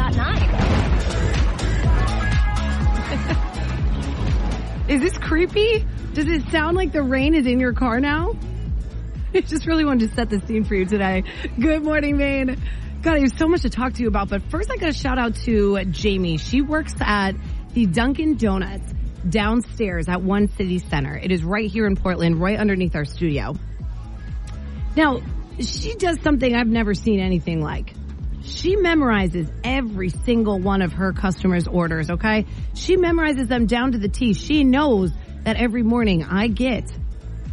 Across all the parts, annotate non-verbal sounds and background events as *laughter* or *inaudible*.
Q97.9. Is this creepy? Does it sound like the rain is in your car now? *laughs* I just really wanted to set the scene for you today. Good morning, Maine. God, I have so much to talk to you about, but first I got to shout out to Jamie. She works at the Dunkin' Donuts downstairs at One City Center. It is right here in Portland, right underneath our studio. Now, she does something I've never seen anything like. She memorizes every single one of her customers' orders, okay? She memorizes them down to the T. She knows that every morning I get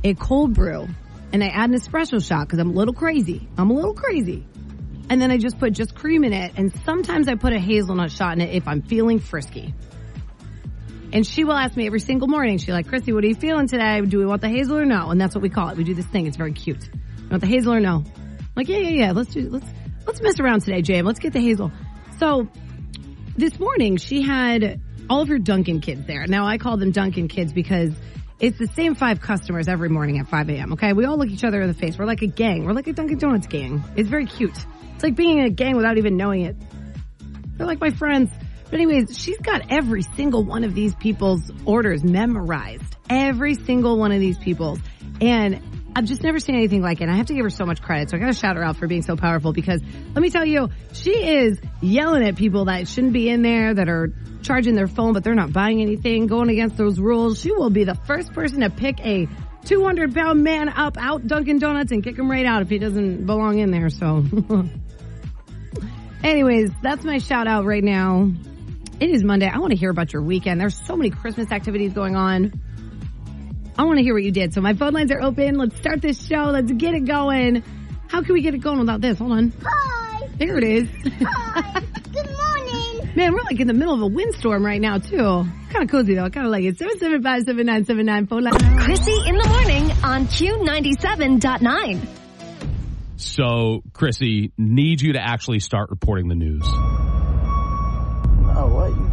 a cold brew and I add an espresso shot because I'm a little crazy. I'm a little crazy. And then I just put just cream in it and sometimes I put a hazelnut shot in it if I'm feeling frisky. And she will ask me every single morning, she's like, Krissy, what are you feeling today? Do we want the hazel or no? And that's what we call it. We do this thing. It's very cute. You want the hazel or no? I'm like, yeah, yeah, yeah. Let's do, let's, let's mess around today, Jam. Let's get the hazel. So this morning she had all of her Dunkin' kids there. Now I call them Dunkin' kids because it's the same five customers every morning at 5 a.m. Okay. We all look each other in the face. We're like a gang. We're like a Dunkin' Donuts gang. It's very cute. It's like being in a gang without even knowing it. They're like my friends. But anyways, she's got every single one of these people's orders memorized. Every single one of these people's. And I've just never seen anything like it. I have to give her so much credit. So I gotta shout her out for being so powerful because let me tell you, she is yelling at people that shouldn't be in there, that are charging their phone, but they're not buying anything, going against those rules. She will be the first person to pick a 200 pound man up out Dunkin' Donuts and kick him right out if he doesn't belong in there. So *laughs* anyways, that's my shout out right now. It is Monday. I want to hear about your weekend. There's so many Christmas activities going on. I want to hear what you did. So my phone lines are open. Let's start this show. Let's get it going. How can we get it going without this? Hold on. Hi. There it is. Hi. *laughs* Good morning. Man, we're like in the middle of a windstorm right now too. Kind of cozy though. I kind of like it. Seven seven five seven nine seven nine phone line. Krissy in the morning on Q97.9. So, Krissy, need you to actually start reporting the news.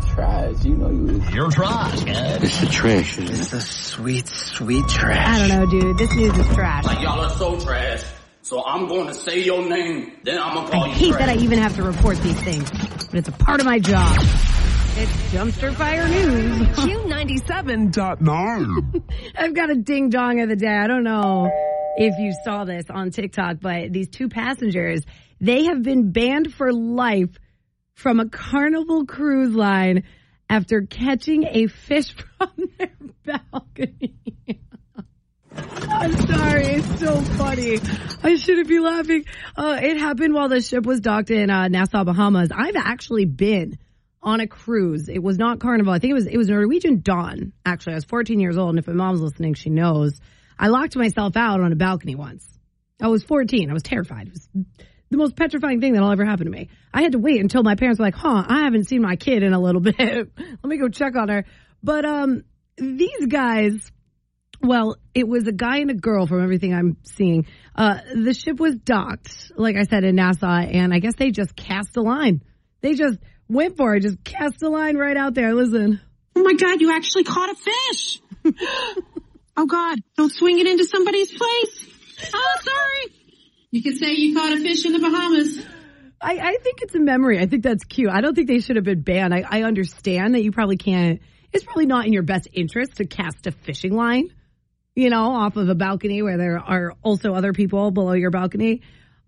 You trash. You know you was... You're trash, man. It's the trash. It's the sweet, sweet trash. I don't know, dude. This news is trash. Like y'all are so trash. So I'm going to say your name, then I'm gonna call I you hate trash. that I even have to report these things, but it's a part of my job. It's dumpster fire news. Q97. *laughs* I've got a ding dong of the day. I don't know if you saw this on TikTok, but these two passengers, they have been banned for life from a Carnival cruise line after catching a fish *laughs* from their balcony. I'm sorry, it's so funny. I shouldn't be laughing. Uh, it happened while the ship was docked in uh, Nassau, Bahamas. I've actually been on a cruise. It was not Carnival. I think it was it was Norwegian Dawn. Actually, I was 14 years old, and if my mom's listening, she knows. I locked myself out on a balcony once. I was 14. I was terrified. It was the most petrifying thing that'll ever happen to me. I had to wait until my parents were like, "Huh, I haven't seen my kid in a little *laughs* bit. Let me go check on her." But um, these guys well, it was a guy and a girl from everything I'm seeing. Uh, the ship was docked, like I said, in Nassau, and I guess they just cast a line. They just went for it, just cast a line right out there. Listen. Oh my God, you actually caught a fish. *gasps* oh God, don't swing it into somebody's place. Oh, sorry. You could say you caught a fish in the Bahamas. I, I think it's a memory. I think that's cute. I don't think they should have been banned. I, I understand that you probably can't, it's probably not in your best interest to cast a fishing line, you know, off of a balcony where there are also other people below your balcony.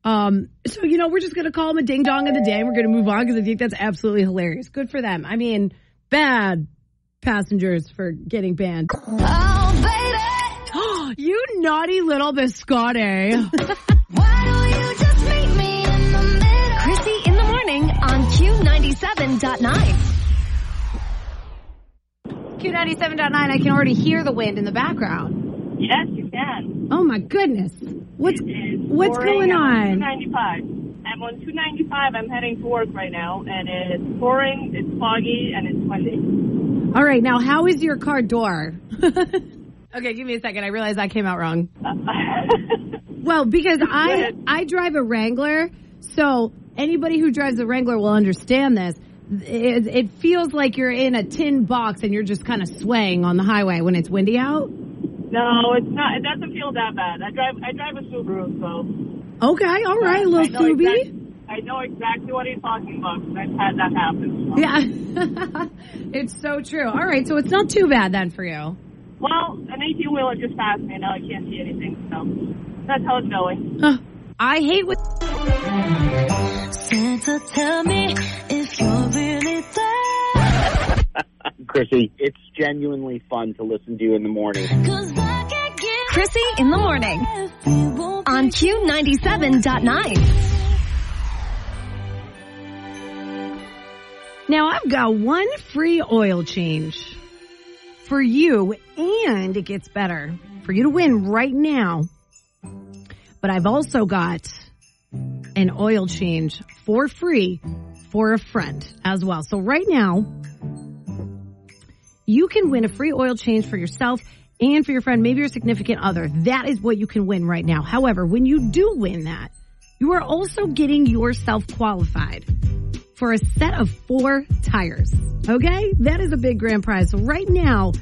Um, so, you know, we're just going to call them a ding dong of the day. And we're going to move on because I think that's absolutely hilarious. Good for them. I mean, bad passengers for getting banned. Oh, baby. *gasps* you naughty little biscotti. *laughs* Q97.9. Q97.9, I can already hear the wind in the background. Yes, you can. Oh my goodness. What's what's going I'm on? 295. I'm on 295. I'm heading to work right now, and it's pouring, it's foggy, and it's windy. All right, now how is your car door? *laughs* okay, give me a second. I realize I came out wrong. *laughs* *laughs* Well, because I I drive a Wrangler, so anybody who drives a Wrangler will understand this. It, it feels like you're in a tin box and you're just kind of swaying on the highway when it's windy out. no, it's not. It doesn't feel that bad. I drive. I drive a Subaru, so Okay, all right, little Subi. I know exactly what he's talking about. 'cause I've had that happen. so. Yeah, *laughs* it's so true. All right, so it's not too bad then for you. Well, an 18 wheeler just passed me. Now I can't see anything. So that's how it's going. Huh. I hate what. Santa, tell me if you're really there. *laughs* Krissy, it's genuinely fun to listen to you in the morning. Cause I can't get Krissy in the morning if you won't on Q97.9. Now I've got one free oil change for you, and it gets better for you to win right now. But I've also got an oil change for free for a friend as well. So right now, you can win a free oil change for yourself and for your friend, maybe your significant other. That is what you can win right now. However, when you do win that, you are also getting yourself qualified for a set of four tires. Okay? That is a big grand prize. So right now,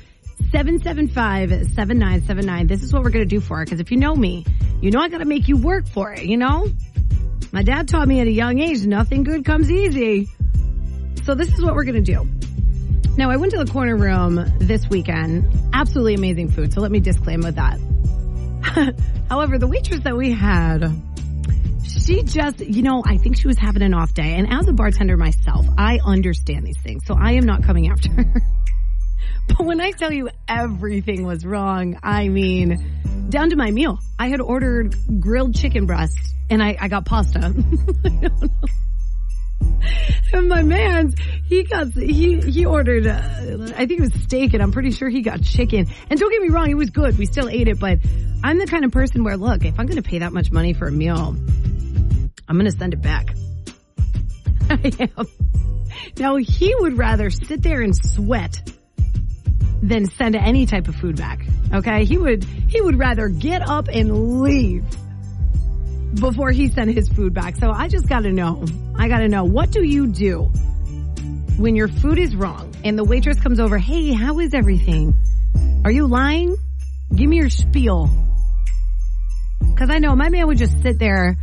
775-7979. This is what we're going to do for her. Cause if you know me, you know I got to make you work for it, you know? My dad taught me at a young age, nothing good comes easy. So this is what we're to do. Now I went to the corner room this weekend. Absolutely amazing food. So let me disclaim with that. *laughs* However, the waitress that we had, she just, you know, I think she was having an off day. And as a bartender myself, I understand these things. So I am not coming after *laughs* her. But when I tell you everything was wrong, I mean, down to my meal. I had ordered grilled chicken breast and I, I got pasta. *laughs* And my man's, he got, he, he ordered, uh, I think it was steak and I'm pretty sure he got chicken. And don't get me wrong, it was good. We still ate it, but I'm the kind of person where, look, if I'm going to pay that much money for a meal, I'm going to send it back. *laughs* I am. Now he would rather sit there and sweat than send any type of food back. Okay. He would, he would rather get up and leave before he sent his food back. So I just gotta know. I gotta know. What do you do when your food is wrong and the waitress comes over? Hey, how is everything? Are you lying? Give me your spiel. Cause I know my man would just sit there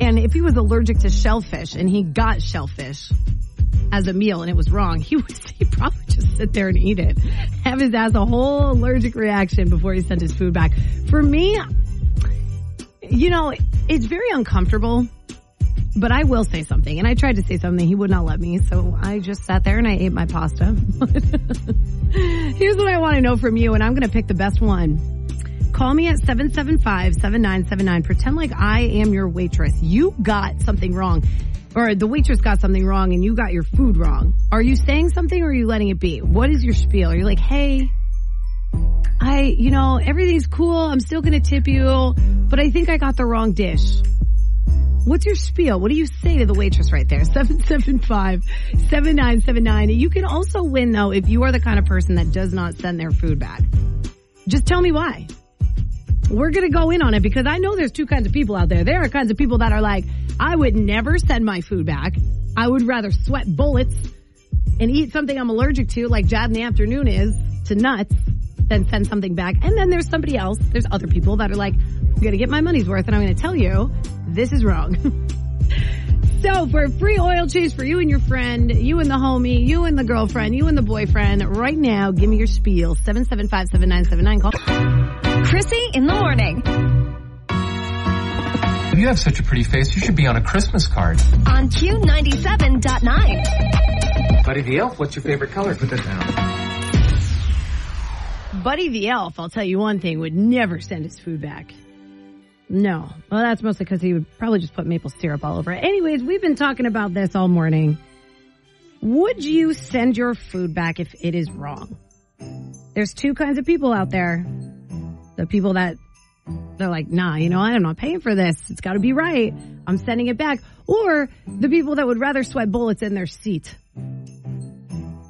and if he was allergic to shellfish and he got shellfish as a meal and it was wrong, *laughs* he would he'd probably just sit there and eat it. Have his ass a whole allergic reaction before he sent his food back. For me, you know, it's very uncomfortable, but I will say something. And I tried to say something. He would not let me. So I just sat there and I ate my pasta. *laughs* Here's what I want to know from you. And I'm going to pick the best one. Call me at 775-7979. Pretend like I am your waitress. You got something wrong. Or the waitress got something wrong and you got your food wrong. Are you saying something or are you letting it be? What is your spiel? Are you like, hey, I, you know, everything's cool. I'm still going to tip you, but I think I got the wrong dish. What's your spiel? What do you say to the waitress right there? *laughs* 775-7979. You can also win though if you are the kind of person that does not send their food back. Just tell me why. We're going to go in on it because I know there's two kinds of people out there. There are kinds of people that are like, I would never send my food back. I would rather sweat bullets and eat something I'm allergic to like Jad in the afternoon is to nuts than send something back. And then there's somebody else. There's other people that are like, I'm going to get my money's worth and I'm going to tell you this is wrong. *laughs* so for a free oil change for you and your friend, you and the homie, you and the girlfriend, you and the boyfriend, right now, give me your spiel. 775-7979. Call. Krissy in the morning You have such a pretty face. You should be on a Christmas card. on Q97.9. Buddy the Elf, what's your favorite color? Put that down. Buddy the Elf, I'll tell you one thing, would never send his food back. No. Well, that's mostly because he would probably just put maple syrup all over it. Anyways, we've been talking about this all morning. Would you send your food back if it is wrong? There's two kinds of people out there. The people that They're like, nah, you know, I'm not paying for this. It's got to be right. I'm sending it back. Or the people that would rather sweat bullets in their seat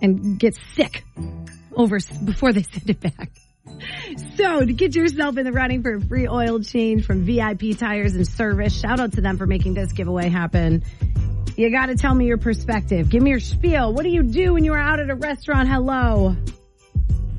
and get sick over before they *laughs* send it back. So to get yourself in the running for a free oil change from VIP Tires and Service, shout out to them for making this giveaway happen. You got to tell me your perspective. Give me your spiel. What do you do when you are out at a restaurant? Hello.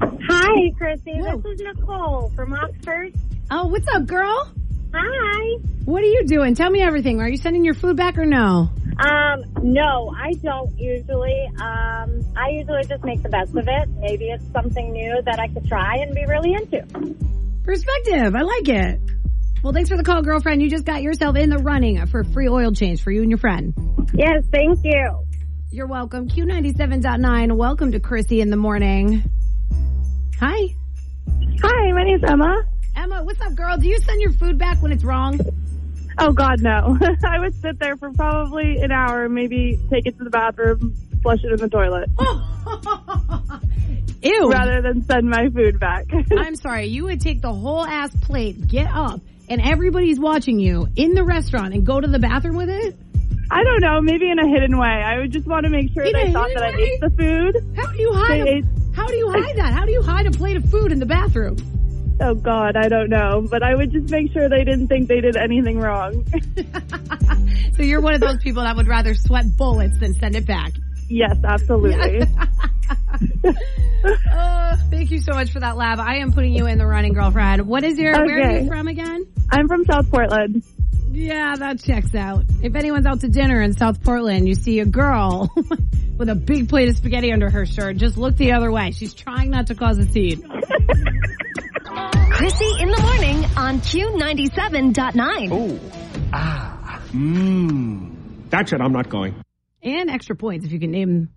Hi, Krissy. This is Nicole from Oxford. Oh, what's up, girl? Hi. What are you doing? Tell me everything. Are you sending your food back or no? Um, no, I don't usually. Um, I usually just make the best of it. Maybe it's something new that I could try and be really into. Perspective. I like it. Well, thanks for the call, girlfriend. You just got yourself in the running for free oil change for you and your friend. Yes, thank you. You're welcome. Q97.9. Welcome to Krissy in the morning. Hi. Hi, my name's Emma. Emma, what's up, girl? Do you send your food back when it's wrong? Oh God, no. *laughs* I would sit there for probably an hour, maybe take it to the bathroom, flush it in the toilet. *laughs* Ew. Rather than send my food back. *laughs* I'm sorry. You would take the whole ass plate, get up, and everybody's watching you in the restaurant and go to the bathroom with it? I don't know, maybe in a hidden way. I would just want to make sure In they thought that I ate the food. How do you hide? A, ate- how do you *laughs* hide that? How do you hide a plate of food in the bathroom? Oh God, I don't know. But I would just make sure they didn't think they did anything wrong. *laughs* So you're one of those people that would rather sweat bullets than send it back. yes, absolutely. Uh, *laughs* thank you so much for that, Lab. I am putting you in the running, girlfriend. What is your? Where are you from again? I'm from South Portland. Yeah, that checks out. If anyone's out to dinner in South Portland, you see a girl *laughs* with a big plate of spaghetti under her shirt, just look the other way. She's trying not to cause a scene. *laughs* Krissy in the morning on Q97.9. Oh. Ah. Mmm. That's it. I'm not going. and extra points if you can name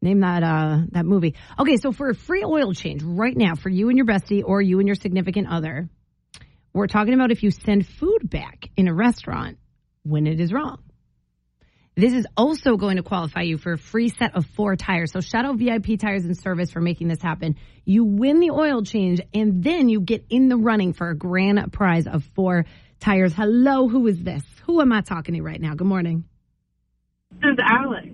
name that uh that movie. Okay, so for a free oil change right now for you and your bestie or you and your significant other, we're talking about if you send food back in a restaurant when it is wrong. This is also going to qualify you for a free set of four tires. So shout out VIP Tires and Service for making this happen. You win the oil change and then you get in the running for a grand prize of four tires. Hello, who is this? Who am I talking to right now? Good morning. This is Alex.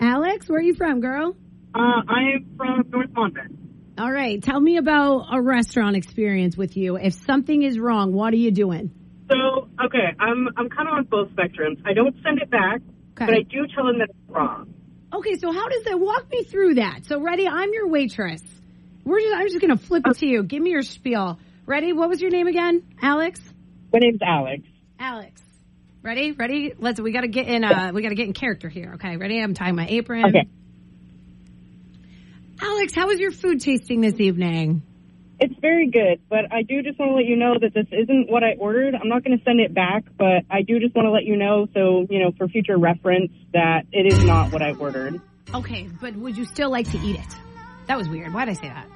Alex, where are you from, girl? Uh, I'm from North London. All right, tell me about a restaurant experience with you. If something is wrong, what are you doing? So, okay, I'm I'm kind of on both spectrums. I don't send it back, Okay. but I do tell them that it's wrong. Okay, so how does that walk me through that? So ready, I'm your waitress. We're just I'm just gonna flip it to you. Give me your spiel. Ready? What was your name again? Alex? My name's Alex. Alex. Ready? Ready? Let's we gotta get in uh we gotta get in character here. Okay, ready? I'm tying my apron. Okay. Alex, how was your food tasting this evening? It's very good, but I do just want to let you know that this isn't what I ordered. I'm not going to send it back, but I do just want to let you know, so you know, for future reference, that it is not what I ordered. Okay, but would you still like to eat it? That was weird. Why did I say that?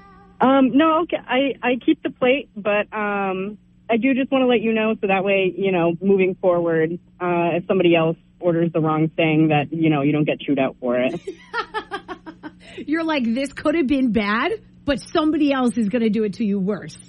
Um, no, okay, I I keep the plate, but um, I do just want to let you know, so that way, you know, moving forward, uh, if somebody else orders the wrong thing, that you know, you don't get chewed out for it. *laughs* You're like, this could have been bad, but somebody else is going to do it to you worse. *laughs*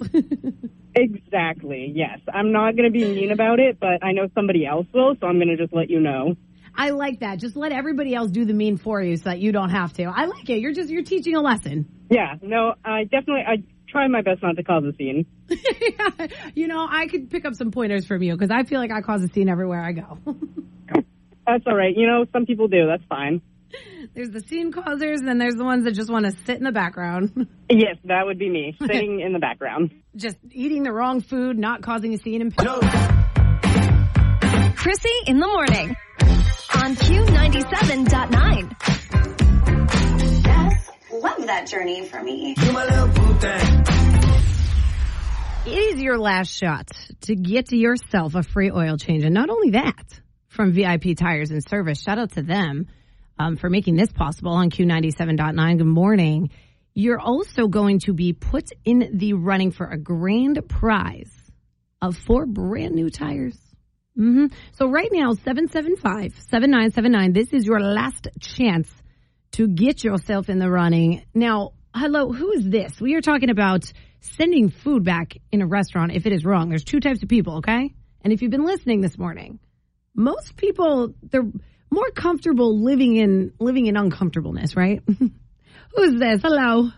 Exactly. Yes. I'm not going to be mean about it, but I know somebody else will, so I'm going to just let you know. I like that. Just let everybody else do the mean for you so that you don't have to. I like it. You're just, you're teaching a lesson. Yeah. No, I definitely, I try my best not to cause a scene. *laughs* you know, I could pick up some pointers from you because I feel like I cause a scene everywhere I go. *laughs* That's all right. You know, some people do. That's fine. there's the scene causers, and then there's the ones that just want to sit in the background, *laughs* Yes, that would be me, sitting in the background. just eating the wrong food, not causing a scene. And Krissy in the morning on Q97.9. Love that journey for me. It is your last shot to get to yourself a free oil change. And not only that, from VIP Tires and Service, shout out to them um, for making this possible on Q97.9. Good morning. You're also going to be put in the running for a grand prize of four brand new tires. hmm So right now, 775-7979, this is your last chance to get yourself in the running. Now, hello, who is this? We are talking about sending food back in a restaurant if it is wrong. There's two types of people, okay? And if you've been listening this morning, most people they're more comfortable living in living in uncomfortableness, right? *laughs* Who's this? Hello.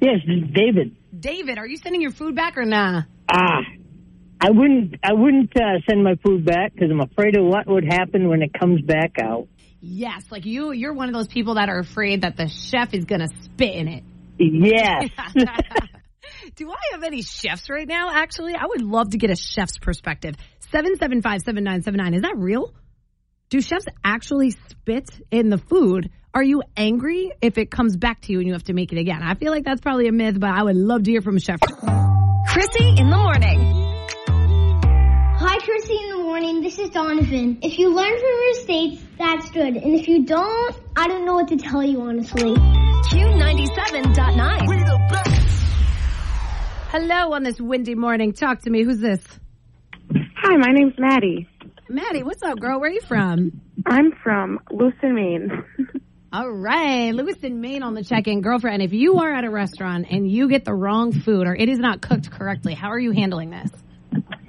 Yes, this is David. David, are you sending your food back or nah? Ah, I wouldn't. I wouldn't uh, send my food back because I'm afraid of what would happen when it comes back out. Yes, like you you're one of those people that are afraid that the chef is going to spit in it. Yes. *laughs* Do I have any chefs right now? Actually, I would love to get a chef's perspective. 775-7979. Is that real? Do chefs actually spit in the food? Are you angry if it comes back to you and you have to make it again? I feel like that's probably a myth, but I would love to hear from a chef. Krissy in the morning. This is Donovan. If you learn from your mistakes, that's good. And if you don't, I don't know what to tell you, honestly. Q97.9. Hello on this windy morning. Talk to me. Who's this? Hi, my name's Maddie. Maddie, what's up, girl? Where are you from? I'm from Lewiston, Maine. *laughs* All right, Lewiston, Maine on the check-in. Girlfriend, if you are at a restaurant and you get the wrong food or it is not cooked correctly, how are you handling this?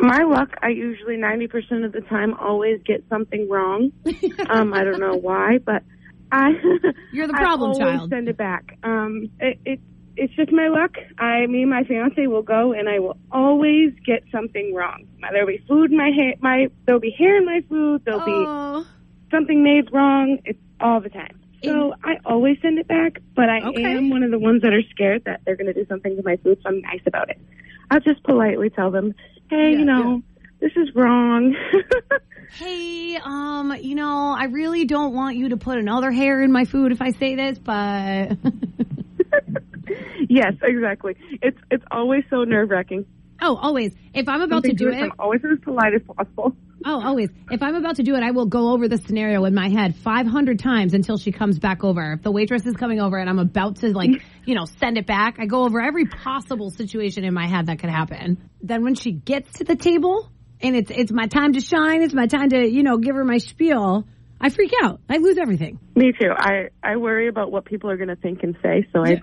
My luck, I usually 90% of the time always get something wrong. *laughs* um, I don't know why, but I *laughs* You're the problem I always child. send it back. Um, it, it it's just my luck. I, me and my fiance will go, and I will always get something wrong. There'll be food in my hair, my there'll be hair in my food. There'll Oh. be something made wrong. It's all the time. So I always send it back, but I Okay. am one of the ones that are scared that they're going to do something to my food, so I'm nice about it. I'll just politely tell them, hey, Yeah, you know, this is wrong. *laughs* Hey, um, you know, I really don't want you to put another hair in my food if I say this, but *laughs* yes, exactly. It's it's always so nerve wracking. Oh, always. If I'm about to do it, I'm always as polite as possible. oh, always. If I'm about to do it, I will go over the scenario in my head 500 times until she comes back over. If the waitress is coming over and I'm about to like, *laughs* you know, send it back, I go over every possible situation in my head that could happen. Then when she gets to the table and it's it's my time to shine, it's my time to, you know, give her my spiel, I freak out. I lose everything. Me too. I I worry about what people are going to think and say, so I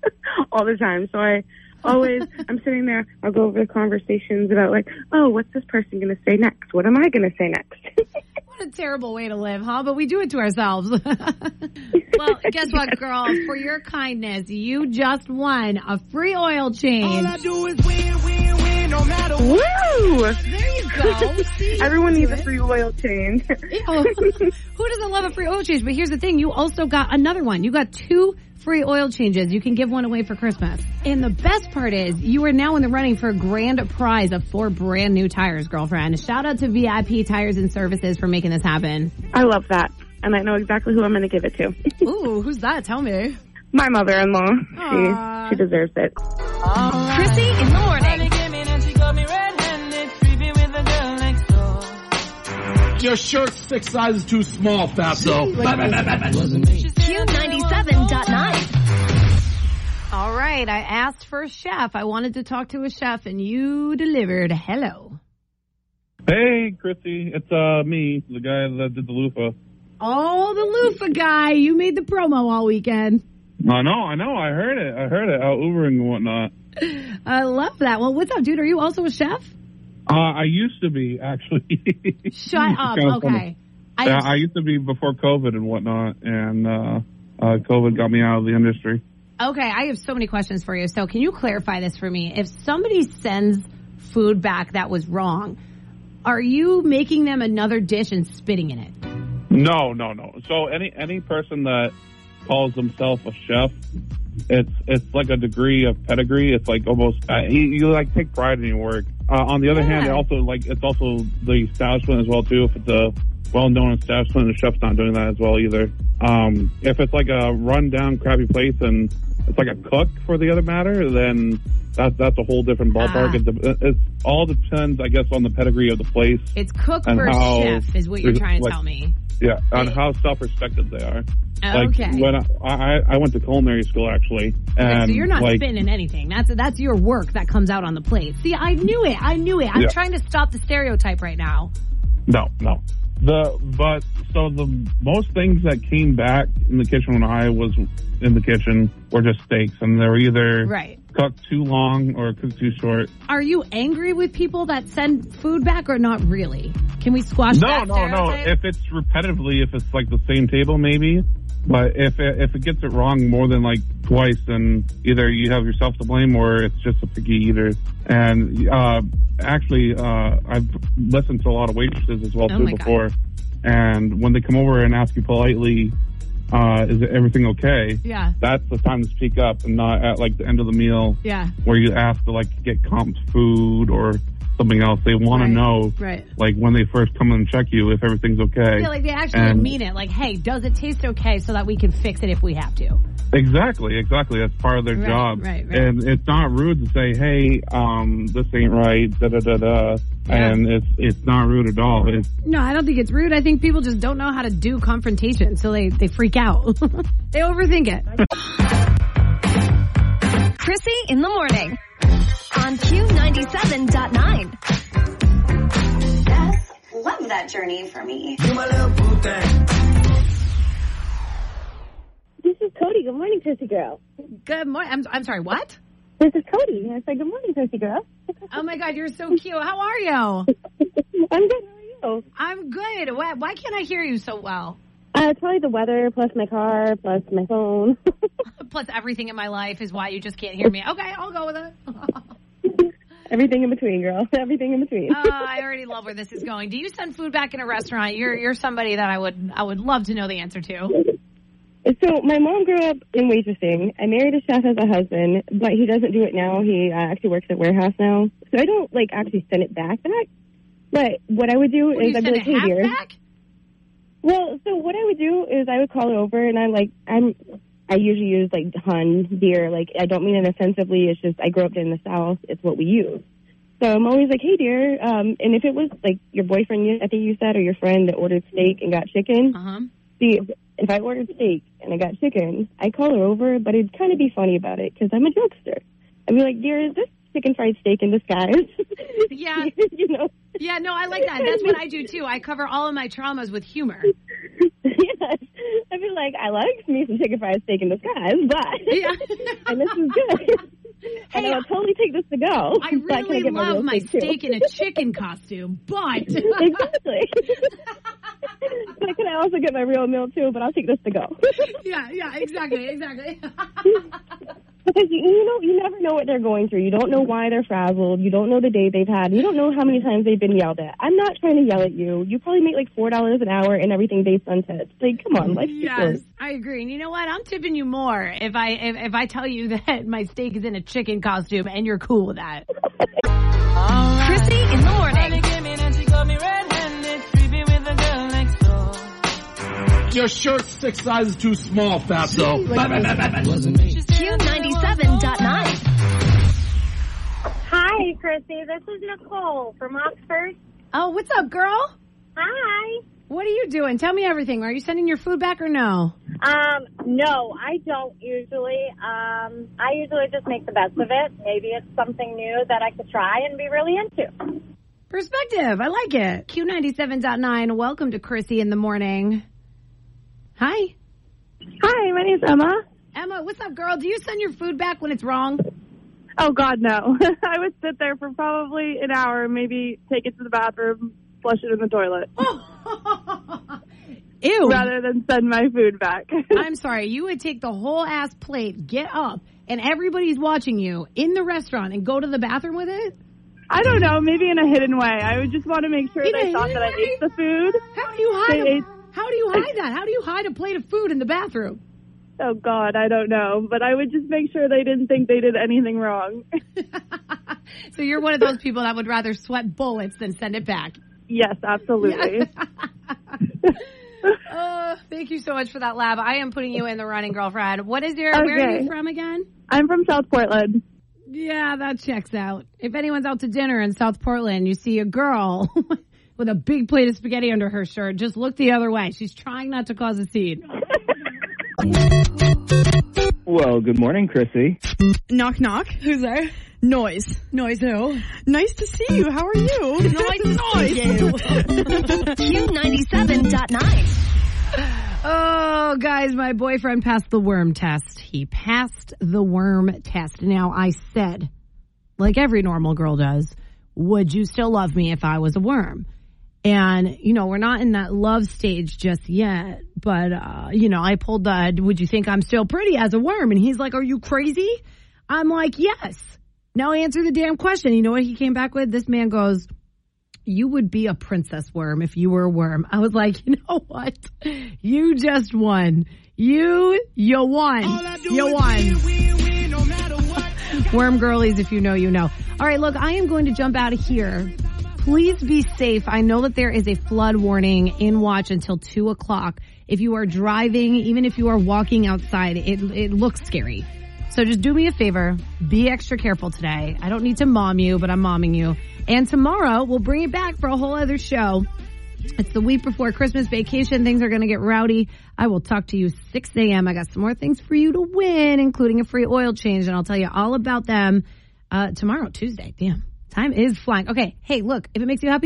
*laughs* all the time. So I always I'm sitting there. I'll go over the conversations about like, oh, what's this person going to say next? What am I going to say next? *laughs* What a terrible way to live, huh? But we do it to ourselves. *laughs* well, *laughs* guess what, girls? For your kindness, you just won a free oil change. do is win, win, win, no matter Woo! There you go. See, *laughs* Everyone needs do a free oil change. Oh, *laughs* who doesn't love a free oil change? But here's the thing: you also got another one. You got two free oil changes. You can give one away for Christmas. And the best part is, you are now in the running for a grand prize of four brand new tires, girlfriend. Shout out to VIP Tires and Services for making this happen. I love that, and I know exactly who I'm going to give it to. *laughs* Ooh, who's that? Tell me. My mother-in-law. Aw. She she deserves it. Krissy in the morning. Your shirt's six sizes too small, Fatso. Q97.9. All right, I asked for a chef. I wanted to talk to a chef, and you delivered. Hello. Hey, Krissy, it's uh me, the guy that did the loofah. Oh, the loofah guy. You made the promo all weekend. I know, I know, I heard it, I heard it out Ubering and whatnot. *laughs* I love that. Well, what's up, dude? Are you also a chef? Uh, I used to be actually. *laughs* Shut up. Kinda Okay. I, yeah, I used to be before COVID and whatnot, and uh, uh, COVID got me out of the industry. okay, I have so many questions for you. So, can you clarify this for me? If somebody sends food back that was wrong, are you making them another dish and spitting in it? No, no, no. So any any person that calls themselves a chef, it's it's like a degree of pedigree. It's like almost uh, you, you like take pride in your work. Uh, on the other hand, it also like it's also the establishment as well too. If it's a well-known establishment, the chef's not doing that as well either. Um, if it's like a run-down, crappy place and it's like a cook for the other matter, then that's that's a whole different ballpark. Ah. It, it all depends, I guess, on the pedigree of the place. It's cook And versus how- chef, is what you're trying to like- tell me. Yeah, on how self-respected they are. Like Okay. when I, I I went to culinary school actually, and Okay, so you're not like spitting in anything. That's that's your work that comes out on the plate. See, I knew it. I knew it. I'm Yeah. trying to stop the stereotype right now. no no The but so the most things that came back in the kitchen when I was in the kitchen were just steaks, and they were either Right. cooked too long or cooked too short. Are you angry with people that send food back or not really? Can we squash No, that no, no. If it's repetitively, if it's like the same table, maybe. But if it, if it gets it wrong more than like twice, then either you have yourself to blame or it's just a picky eater. And uh, actually, uh, I've listened to a lot of waitresses as well Oh too my God. before. And when they come over and ask you politely, uh, "Is everything okay?" Yeah. that's the time to speak up, and not at like the end of the meal Yeah. where you ask to like get comped food or something else. They want Right. to know, Right. like when they first come and check you, if everything's okay. I feel like they actually And- mean it. Like, hey, does it taste okay so that we can fix it if we have to? Exactly, exactly. That's part of their Right, job. right, right. And it's not rude to say, "Hey, um, this ain't right." Da da da da. Yeah. And it's it's not rude at all. It's No, I don't think it's rude. I think people just don't know how to do confrontation, so they, they freak out. *laughs* they overthink it. *laughs* Krissy in the morning on Q97.9. Yes, love that journey for me. This is Cody. Good morning, Krissy girl. Good morning. I'm, I'm sorry, what? This is Cody. I said, good morning, Krissy girl. Oh my God, you're so cute. How are you? *laughs* I'm good. How are you? I'm good. Why, why can't I hear you so well? Uh, it's probably the weather, plus my car, plus my phone. *laughs* Plus, everything in my life is why you just can't hear me. Okay, I'll go with it. *laughs* Everything in between, girl. *laughs* Everything in between. Uh, I already love where this is going. Do you send food back in a restaurant? You're you're somebody that I would I would love to know the answer to. So my mom grew up in waitressing. I married a chef as a husband, but he doesn't do it now. He uh, actually works at warehouse now. So I don't like actually send it back back. But what I would do Would is I'd be like, hey dear. back? Well, so what I would do is I would call her over and I'm like, I'm, I usually use like hun, dear. Like I don't mean it offensively. It's just I grew up in the South. It's what we use. So I'm always like, hey dear. Um, and if it was like your boyfriend, you- I think you said, or your friend that ordered steak and got chicken. Uh-huh. See, if, I ordered steak and I got chicken, I'd call her over, but it'd kind of be funny about it because I'm a jokester. I'd be like, dear, is this chicken fried steak in disguise? *laughs* Yeah. *laughs* you know. Yeah, no, I like that. That's what I do too. I cover all of my traumas with humor. yes. I'd be like, I like me some chicken fried steak in disguise, but Yeah. *laughs* and this is good. and Hey, I'll totally take this to go. I really get love real my too? steak in a chicken costume, but exactly. but can I also get my real meal too? But I'll take this to go. yeah, yeah, exactly, exactly. Because you, you know, you never know what they're going through. You don't know why they're frazzled. You don't know the day they've had. You don't know how many times they've been yelled at. I'm not trying to yell at you. You probably make like four dollars an hour and everything based on tips. Like, come on, life's too yes, short. I agree. And you know what? I'm tipping you more if I if, if I tell you *laughs* that my steak is in a chicken costume and you're cool with that. Krissy in the morning. Your shirt's six sizes too small, Fatso. Q97.9. Hi, Krissy. This is Nicole from Oxford. Oh, what's up, girl? Hi. What are you doing? Tell me everything. Are you sending your food back or no? Um, no, I don't usually. Um, I usually just make the best of it. Maybe it's something new that I could try and be really into. Perspective. I like it. Q97.9. Welcome to Krissy in the morning. Hi. Hi, my name's Emma. Emma, what's up, girl? Do you send your food back when it's wrong? Oh God, no! *laughs* I would sit there for probably an hour, maybe take it to the bathroom, flush it in the toilet, *laughs* Ew. rather than send my food back. *laughs* I'm sorry. You would take the whole ass plate, get up, and everybody's watching you in the restaurant and go to the bathroom with it? I don't know, maybe in a hidden way. I would just want to make sure In they thought that I ate the food. How do you hide They a, ate- How do you hide that? How do you hide a plate of food in the bathroom? Oh God, I don't know, but I would just make sure they didn't think they did anything wrong. *laughs* So you're one of those people that would rather sweat bullets than send it back. yes, absolutely. *laughs* Oh, thank you so much for that lab. I am putting you in the running, girlfriend. What is your? Where are you from again? I'm from South Portland. Yeah, that checks out. If anyone's out to dinner in South Portland, you see a girl *laughs* with a big plate of spaghetti under her shirt, just look the other way. She's trying not to cause a scene. Well, good morning, Krissy. Knock knock. Who's there? Noise. Noise who? Nice to see you. How are you? Nice to see *laughs* you. Q97.9. 97.9. Oh, guys, my boyfriend passed the worm test. He passed the worm test. Now, I said, like every normal girl does, would you still love me if I was a worm? And, you know, we're not in that love stage just yet, but, uh, you know, I pulled the, would you think I'm still pretty as a worm? And he's like, are you crazy? I'm like, yes. Now answer the damn question. You know what he came back with? This man goes, you would be a princess worm if you were a worm. I was like, you know what? You just won. You, you won. You won. *laughs* Worm girlies, if you know, you know. All right, look, I am going to jump out of here. Please be safe. I know that there is a flood warning in watch until two o'clock. If you are driving, even if you are walking outside, it, it looks scary. So just do me a favor. Be extra careful today. I don't need to mom you, but I'm momming you. And tomorrow we'll bring it back for a whole other show. It's the week before Christmas vacation. Things are going to get rowdy. I will talk to you 6 a.m. I got some more things for you to win, including a free oil change, and I'll tell you all about them uh, tomorrow, Tuesday. Damn, time is flying. Okay, hey, look, if it makes you happy,